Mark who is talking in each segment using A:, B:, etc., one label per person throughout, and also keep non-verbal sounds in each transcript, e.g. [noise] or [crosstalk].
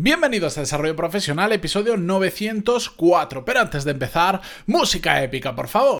A: Bienvenidos a Desarrollo Profesional, episodio 904. Pero antes de empezar, música épica, por favor.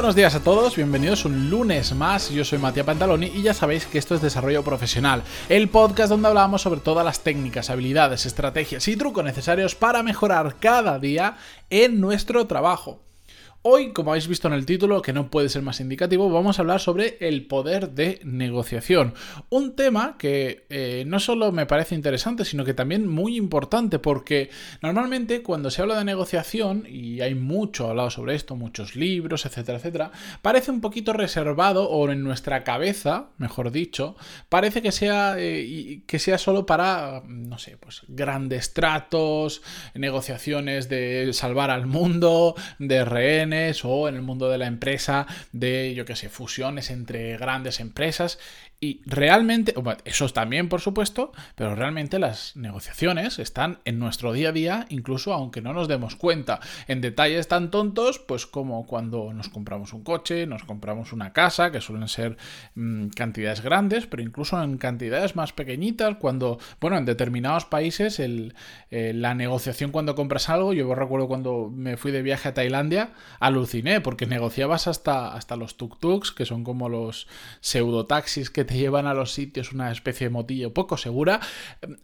A: Buenos días a todos, bienvenidos un lunes más. Yo soy Matías Pantaloni y ya sabéis que esto es Desarrollo Profesional, el podcast donde hablamos sobre todas las técnicas, habilidades, estrategias y trucos necesarios para mejorar cada día en nuestro trabajo. Hoy, como habéis visto en el título, que no puede ser más indicativo, vamos a hablar sobre el poder de negociación. Un tema que eh, no solo me parece interesante, sino que también muy importante, porque normalmente cuando se habla de negociación, y hay mucho hablado sobre esto, muchos libros, etcétera, etcétera, parece un poquito reservado, o en nuestra cabeza, mejor dicho, parece que sea, eh, que sea solo para, no sé, pues grandes tratos, negociaciones de salvar al mundo, de o en el mundo de la empresa de, yo qué sé, fusiones entre grandes empresas y realmente, eso también por supuesto, pero realmente las negociaciones están en nuestro día a día, incluso aunque no nos demos cuenta, en detalles tan tontos, pues como cuando nos compramos un coche, nos compramos una casa, que suelen ser mm, cantidades grandes, pero incluso en cantidades más pequeñitas, cuando, bueno, en determinados países eh, la negociación cuando compras algo, yo recuerdo cuando me fui de viaje a Tailandia, aluciné, porque negociabas hasta, hasta los tuk-tuks, que son como los pseudotaxis que te llevan a los sitios una especie de motillo poco segura,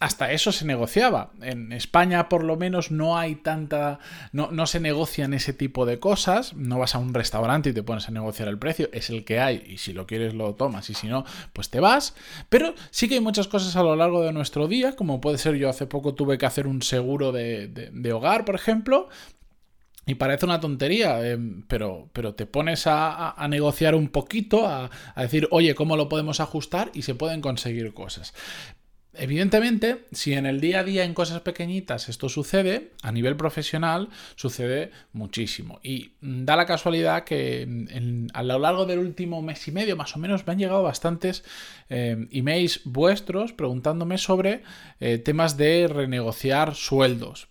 A: hasta eso se negociaba. En España por lo menos no hay tanta, no, no se negocian ese tipo de cosas, no vas a un restaurante y te pones a negociar el precio, es el que hay y si lo quieres lo tomas y si no, pues te vas. Pero sí que hay muchas cosas a lo largo de nuestro día, como puede ser yo hace poco tuve que hacer un seguro de, de hogar, por ejemplo, y parece una tontería, eh, pero, pero te pones a, negociar un poquito, a, decir, oye, ¿cómo lo podemos ajustar? Y se pueden conseguir cosas. Evidentemente, si en el día a día en cosas pequeñitas esto sucede, a nivel profesional sucede muchísimo. Y da la casualidad que a lo largo del último mes y medio, más o menos, me han llegado bastantes eh, emails vuestros preguntándome sobre eh, temas de renegociar sueldos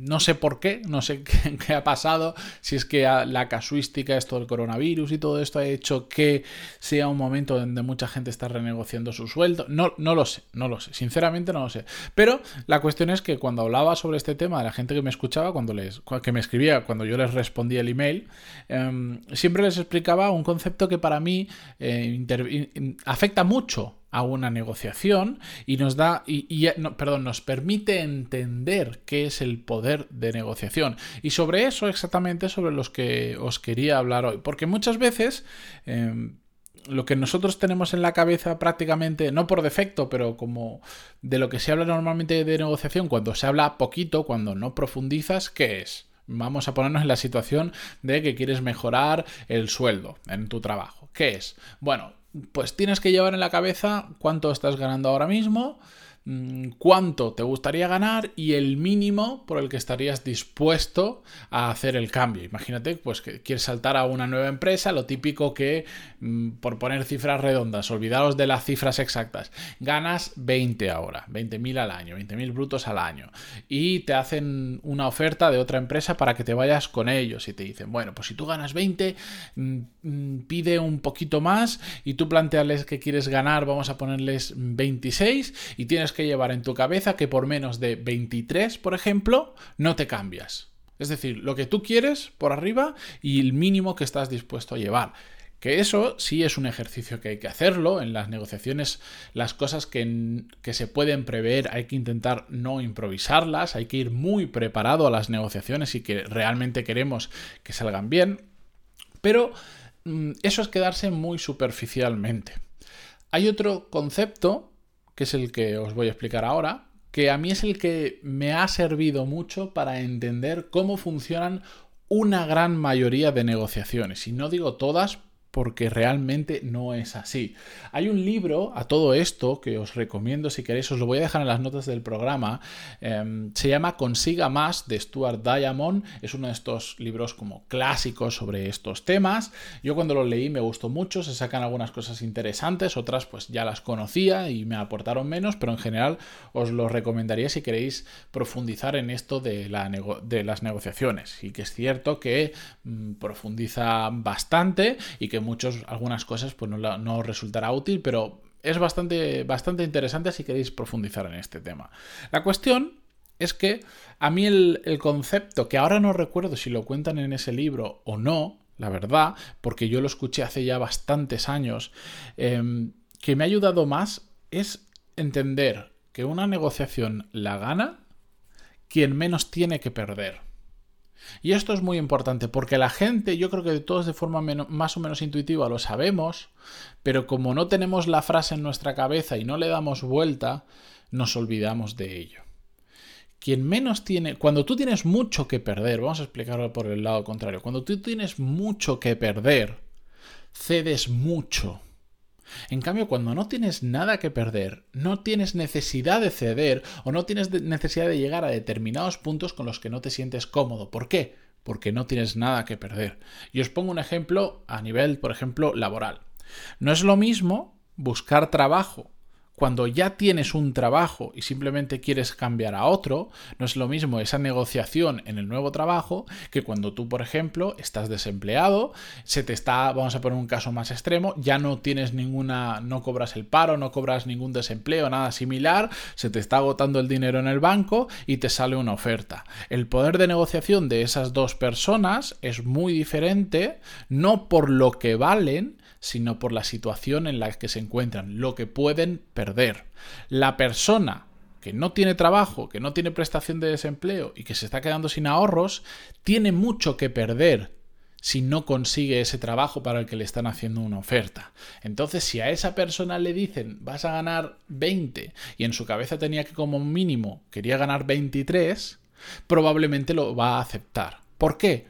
A: no sé por qué, no sé [laughs] qué, ha pasado, si es que la casuística, esto del coronavirus y todo esto ha hecho que sea un momento donde mucha gente está renegociando su sueldo. No, no lo sé, no lo sé, sinceramente no lo sé. Pero la cuestión es que cuando hablaba sobre este tema la gente que me escuchaba, cuando les, que me escribía, cuando yo les respondía el email, em, siempre les explicaba un concepto que para mí eh, afecta mucho a una negociación y nos da y, perdón nos permite entender qué es el poder de negociación y sobre eso exactamente sobre los que os quería hablar hoy porque muchas veces em, lo que nosotros tenemos en la cabeza prácticamente, no por defecto, pero como de lo que se habla normalmente de negociación, cuando se habla poquito, cuando no profundizas, ¿qué es? Vamos a ponernos en la situación de que quieres mejorar el sueldo en tu trabajo. ¿Qué es? Bueno, pues tienes que llevar en la cabeza cuánto estás ganando ahora mismo, cuánto te gustaría ganar y el mínimo por el que estarías dispuesto a hacer el cambio. Imagínate, pues que quieres saltar a una nueva empresa, lo típico que, mm, por poner cifras redondas, olvidaros de las cifras exactas, ganas 20 ahora, 20.000 al año, 20.000 brutos al año, y te hacen una oferta de otra empresa para que te vayas con ellos y te dicen, bueno, pues si tú ganas 20, mm, pide un poquito más y tú plantearles que quieres ganar, vamos a ponerles 26 y tienes que llevar en tu cabeza que por menos de 23, por ejemplo, no te cambias. Es decir, lo que tú quieres por arriba y el mínimo que estás dispuesto a llevar. Que eso sí es un ejercicio que hay que hacerlo. En las negociaciones, las cosas que, que, se pueden prever hay que intentar no improvisarlas, hay que ir muy preparado a las negociaciones y que realmente queremos que salgan bien. Pero mm, eso es quedarse muy superficialmente. Hay otro concepto que es el que os voy a explicar ahora, que a mí es el que me ha servido mucho para entender cómo funcionan una gran mayoría de negociaciones. Y no digo todas porque realmente no es así. Hay un libro a todo esto que os recomiendo si queréis, os lo voy a dejar en las notas del programa. Em, se llama Consiga Más de Stuart Diamond. Es uno de estos libros como clásicos sobre estos temas. Yo cuando lo leí me gustó mucho, se sacan algunas cosas interesantes, otras pues ya las conocía y me aportaron menos, pero en general os lo recomendaría si queréis profundizar en esto de, la de las negociaciones. Y que es cierto que mm, profundiza bastante y que muchos, algunas cosas pues no, no resultará útil, pero es bastante, bastante interesante si queréis profundizar en este tema. La cuestión es que a mí el, concepto, que ahora no recuerdo si lo cuentan en ese libro o no, la verdad, porque yo lo escuché hace ya bastantes años, em, que me ha ayudado más es entender que una negociación la gana quien menos tiene que perder. Y esto es muy importante porque la gente, yo creo que todos de forma más o menos intuitiva lo sabemos, pero como no tenemos la frase en nuestra cabeza y no le damos vuelta, nos olvidamos de ello. Quien menos tiene, cuando tú tienes mucho que perder, vamos a explicarlo por el lado contrario, cuando tú tienes mucho que perder, cedes mucho. En cambio, cuando no tienes nada que perder, no tienes necesidad de ceder o no tienes necesidad de llegar a determinados puntos con los que no te sientes cómodo. ¿Por qué? Porque no tienes nada que perder. Y os pongo un ejemplo a nivel, por ejemplo, laboral. No es lo mismo buscar trabajo cuando ya tienes un trabajo y simplemente quieres cambiar a otro, no es lo mismo esa negociación en el nuevo trabajo que cuando tú, por ejemplo, estás desempleado, se te está, vamos a poner un caso más extremo, ya no tienes ninguna, no cobras el paro, no cobras ningún desempleo, nada similar, se te está agotando el dinero en el banco y te sale una oferta. El poder de negociación de esas dos personas es muy diferente, no por lo que valen, sino por la situación en la que se encuentran, lo que pueden perder. La persona que no tiene trabajo, que no tiene prestación de desempleo y que se está quedando sin ahorros, tiene mucho que perder si no consigue ese trabajo para el que le están haciendo una oferta. Entonces, si a esa persona le dicen vas a ganar 20 y en su cabeza tenía que como mínimo quería ganar 23, probablemente lo va a aceptar. ¿Por qué?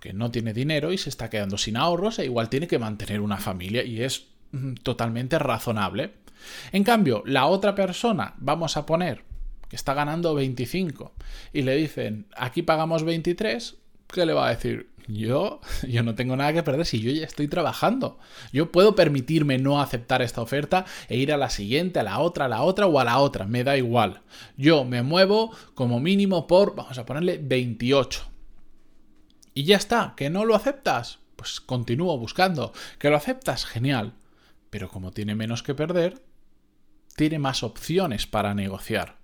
A: Porque no tiene dinero y se está quedando sin ahorros e igual tiene que mantener una familia y es mm, totalmente razonable. En cambio, la otra persona, vamos a poner que está ganando 25 y le dicen, aquí pagamos 23, ¿qué le va a decir? Yo, [laughs] yo no tengo nada que perder si yo ya estoy trabajando. Yo puedo permitirme no aceptar esta oferta e ir a la siguiente, a la otra, a la otra o a la otra. Me da igual. Yo me muevo como mínimo por, vamos a ponerle 28. Y ya está, que no lo aceptas, pues continúo buscando. Que lo aceptas, genial. Pero como tiene menos que perder, tiene más opciones para negociar.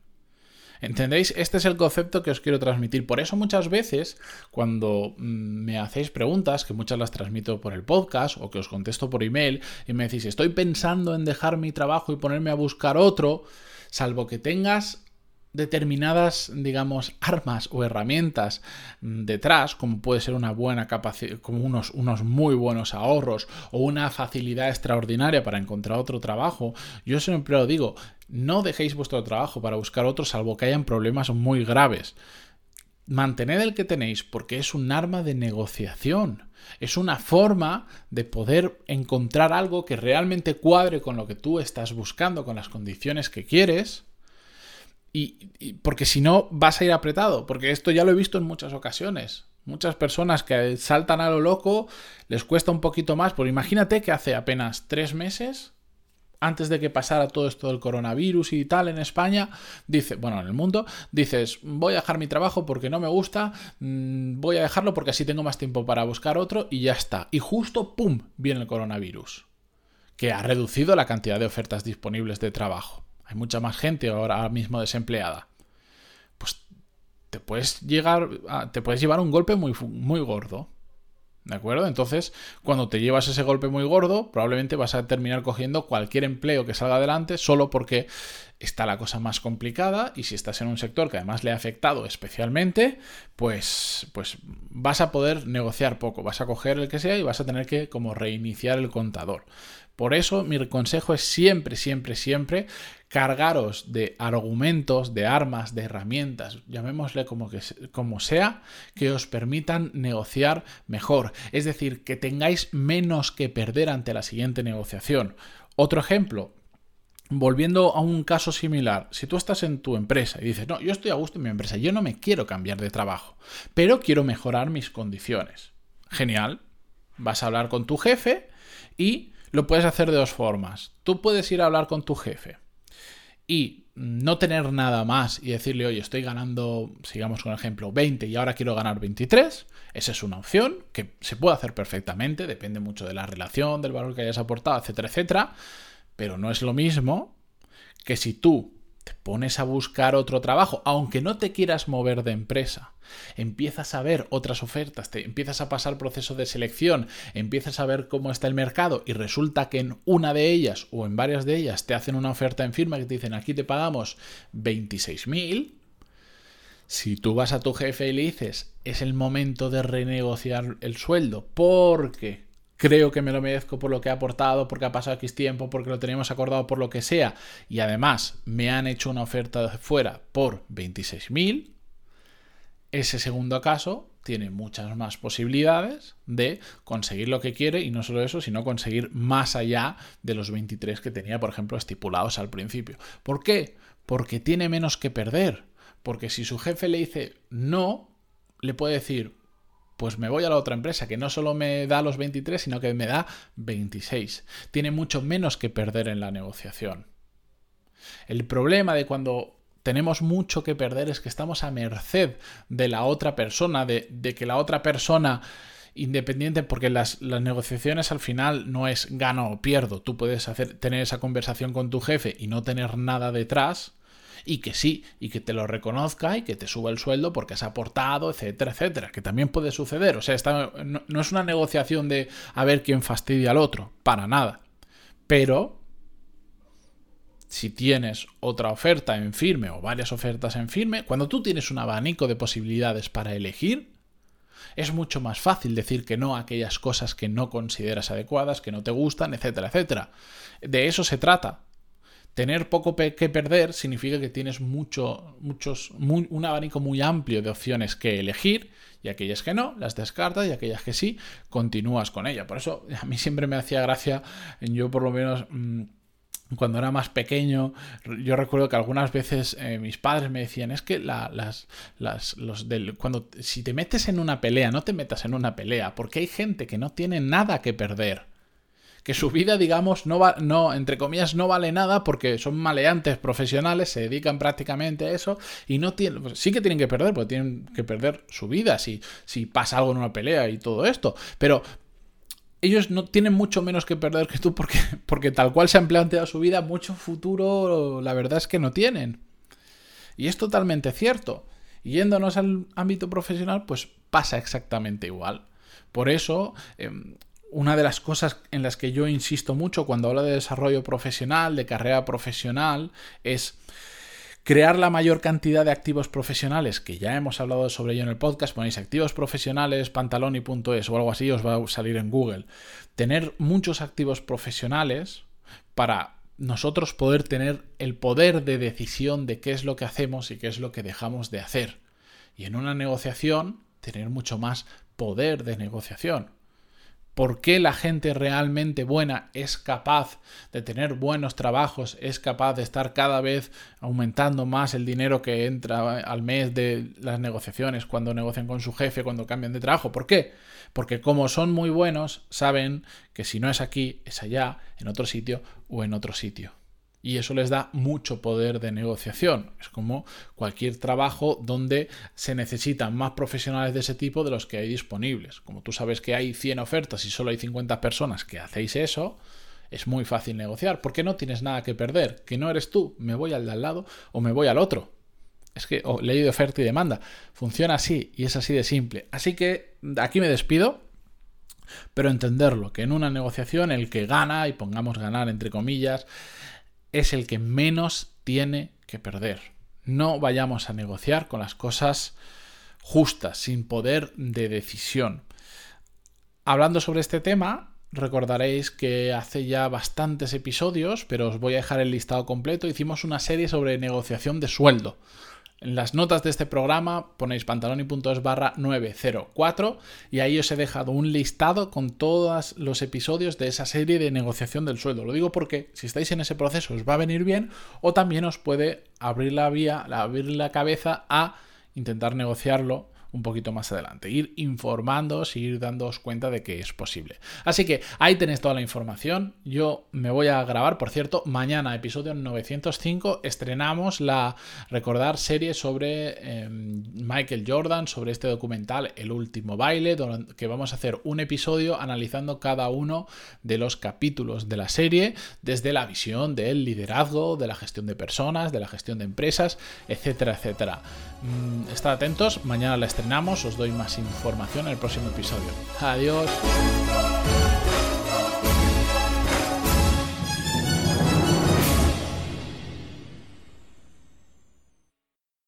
A: ¿Entendéis? Este es el concepto que os quiero transmitir. Por eso muchas veces, cuando mm, me hacéis preguntas, que muchas las transmito por el podcast o que os contesto por email, y me decís, estoy pensando en dejar mi trabajo y ponerme a buscar otro, salvo que tengas determinadas, digamos, armas o herramientas detrás, como puede ser una buena capacidad, como unos, unos muy buenos ahorros o una facilidad extraordinaria para encontrar otro trabajo, yo siempre lo digo, no dejéis vuestro trabajo para buscar otro salvo que hayan problemas muy graves. Mantened el que tenéis porque es un arma de negociación. Es una forma de poder encontrar algo que realmente cuadre con lo que tú estás buscando, con las condiciones que quieres y, porque si no vas a ir apretado, porque esto ya lo he visto en muchas ocasiones. Muchas personas que saltan a lo loco les cuesta un poquito más, porque imagínate que hace apenas tres meses, antes de que pasara todo esto del coronavirus y tal en España, dice, bueno, en el mundo, dices, voy a dejar mi trabajo porque no me gusta, mm, voy a dejarlo porque así tengo más tiempo para buscar otro y ya está. Y justo, ¡pum!, viene el coronavirus, que ha reducido la cantidad de ofertas disponibles de trabajo hay mucha más gente ahora mismo desempleada, pues te puedes llegar te puedes llevar un golpe muy, muy gordo. ¿De acuerdo? Entonces, cuando te llevas ese golpe muy gordo, probablemente vas a terminar cogiendo cualquier empleo que salga adelante solo porque está la cosa más complicada y si estás en un sector que además le ha afectado especialmente, pues, pues vas a poder negociar poco, vas a coger el que sea y vas a tener que como reiniciar el contador. Por eso mi consejo es siempre, siempre, siempre cargaros de argumentos, de armas, de herramientas, llamémosle como, que, como sea, que os permitan negociar mejor. Es decir, que tengáis menos que perder ante la siguiente negociación. Otro ejemplo, Volviendo a un caso similar, si tú estás en tu empresa y dices, no, yo estoy a gusto en mi empresa, yo no me quiero cambiar de trabajo, pero quiero mejorar mis condiciones. Genial, vas a hablar con tu jefe y lo puedes hacer de dos formas. Tú puedes ir a hablar con tu jefe y no tener nada más y decirle, oye, estoy ganando, sigamos con el ejemplo, 20 y ahora quiero ganar 23. Esa es una opción que se puede hacer perfectamente, depende mucho de la relación, del valor que hayas aportado, etcétera, etcétera. Pero no es lo mismo que si tú te pones a buscar otro trabajo, aunque no te quieras mover de empresa, empiezas a ver otras ofertas, te empiezas a pasar proceso de selección, empiezas a ver cómo está el mercado y resulta que en una de ellas o en varias de ellas te hacen una oferta en firma que te dicen aquí te pagamos 26.000, si tú vas a tu jefe y le dices es el momento de renegociar el sueldo porque creo que me lo merezco por lo que ha aportado, porque ha pasado X tiempo, porque lo teníamos acordado por lo que sea, y además me han hecho una oferta de fuera por 26.000, ese segundo caso tiene muchas más posibilidades de conseguir lo que quiere y no solo eso, sino conseguir más allá de los 23 que tenía, por ejemplo, estipulados al principio. ¿Por qué? Porque tiene menos que perder. Porque si su jefe le dice no, le puede decir, pues me voy a la otra empresa que no solo me da los 23, sino que me da 26. Tiene mucho menos que perder en la negociación. El problema de cuando tenemos mucho que perder es que estamos a merced de la otra persona, de, que la otra persona independiente, porque las, las, negociaciones al final no es gano o pierdo. Tú puedes hacer, tener esa conversación con tu jefe y no tener nada detrás, y que sí, y que te lo reconozca y que te suba el sueldo porque has aportado, etcétera, etcétera, que también puede suceder. O sea, no, es una negociación de a ver quién fastidia al otro, para nada. Pero si tienes otra oferta en firme o varias ofertas en firme, cuando tú tienes un abanico de posibilidades para elegir, es mucho más fácil decir que no a aquellas cosas que no consideras adecuadas, que no te gustan, etcétera, etcétera. De eso se trata. Tener poco que perder significa que tienes mucho, muchos, un abanico muy amplio de opciones que elegir y aquellas que no, las descartas y aquellas que sí, continúas con ella. Por eso a mí siempre me hacía gracia, yo por lo menos... Mm, cuando era más pequeño, yo recuerdo que algunas veces eh, mis padres me decían, es que las, las, los del, cuando, si te metes en una pelea, no te metas en una pelea, porque hay gente que no tiene nada que perder que su vida, digamos, no va, no, entre comillas, no vale nada porque son maleantes profesionales, se dedican prácticamente a eso y no tienen, pues sí que tienen que perder, porque tienen que perder su vida si, si pasa algo en una pelea y todo esto, pero ellos no tienen mucho menos que perder que tú porque, porque tal cual se han planteado su vida, mucho futuro la verdad es que no tienen. Y es totalmente cierto. yéndonos al ámbito profesional, pues pasa exactamente igual. Por eso, em, una de las cosas en las que yo insisto mucho cuando hablo de desarrollo profesional, de carrera profesional, es crear la mayor cantidad de activos profesionales, que ya hemos hablado sobre ello en el podcast, ponéis activos profesionales, pantaloni.es o algo así, os va a salir en Google. Tener muchos activos profesionales para nosotros poder tener el poder de decisión de qué es lo que hacemos y qué es lo que dejamos de hacer. Y en una negociación, tener mucho más poder de negociación por qué la gente realmente buena es capaz de tener buenos trabajos, es capaz de estar cada vez aumentando más el dinero que entra al mes de las negociaciones, cuando negocian con su jefe, cuando cambian de trabajo. ¿Por qué? Porque como son muy buenos, saben que si no es aquí, es allá, en otro sitio o en otro sitio y eso les da mucho poder de negociación. Es como cualquier trabajo donde se necesitan más profesionales de ese tipo de los que hay disponibles. Como tú sabes que hay 100 ofertas y solo hay 50 personas que hacéis eso, es muy fácil negociar porque no tienes nada que perder. Que no eres tú, me voy al de al lado o me voy al otro. Es que ley de oferta y demanda. Funciona así y es así de simple. Así que aquí me despido. Pero entenderlo, que en una negociación el que gana, y pongamos ganar entre comillas, es el que menos tiene que perder. No vayamos a negociar con las cosas justas, sin poder de decisión. Hablando sobre este tema, recordaréis que hace ya bastantes episodios, pero os voy a dejar el listado completo, hicimos una serie sobre negociación de sueldo. En las notas de este programa ponéis pantaloni.es barra 904 y ahí os he dejado un listado con todos los episodios de esa serie de negociación del sueldo. Lo digo porque si estáis en ese proceso os va a venir bien o también os puede abrir la vía, abrir la cabeza a intentar negociarlo un poquito más adelante. Ir informándoos y ir dándoos cuenta de que es posible. Así que ahí tenéis toda la información. Yo me voy a grabar, por cierto, mañana, episodio 905, estrenamos la recordar serie sobre em, Michael Jordan, sobre este documental El último baile, que vamos a hacer un episodio analizando cada uno de los capítulos de la serie desde la visión del liderazgo, de la gestión de personas, de la gestión de empresas, etcétera, etcétera. Mm, estad atentos, mañana la estrenamos, os doy más información en el próximo episodio. Adiós.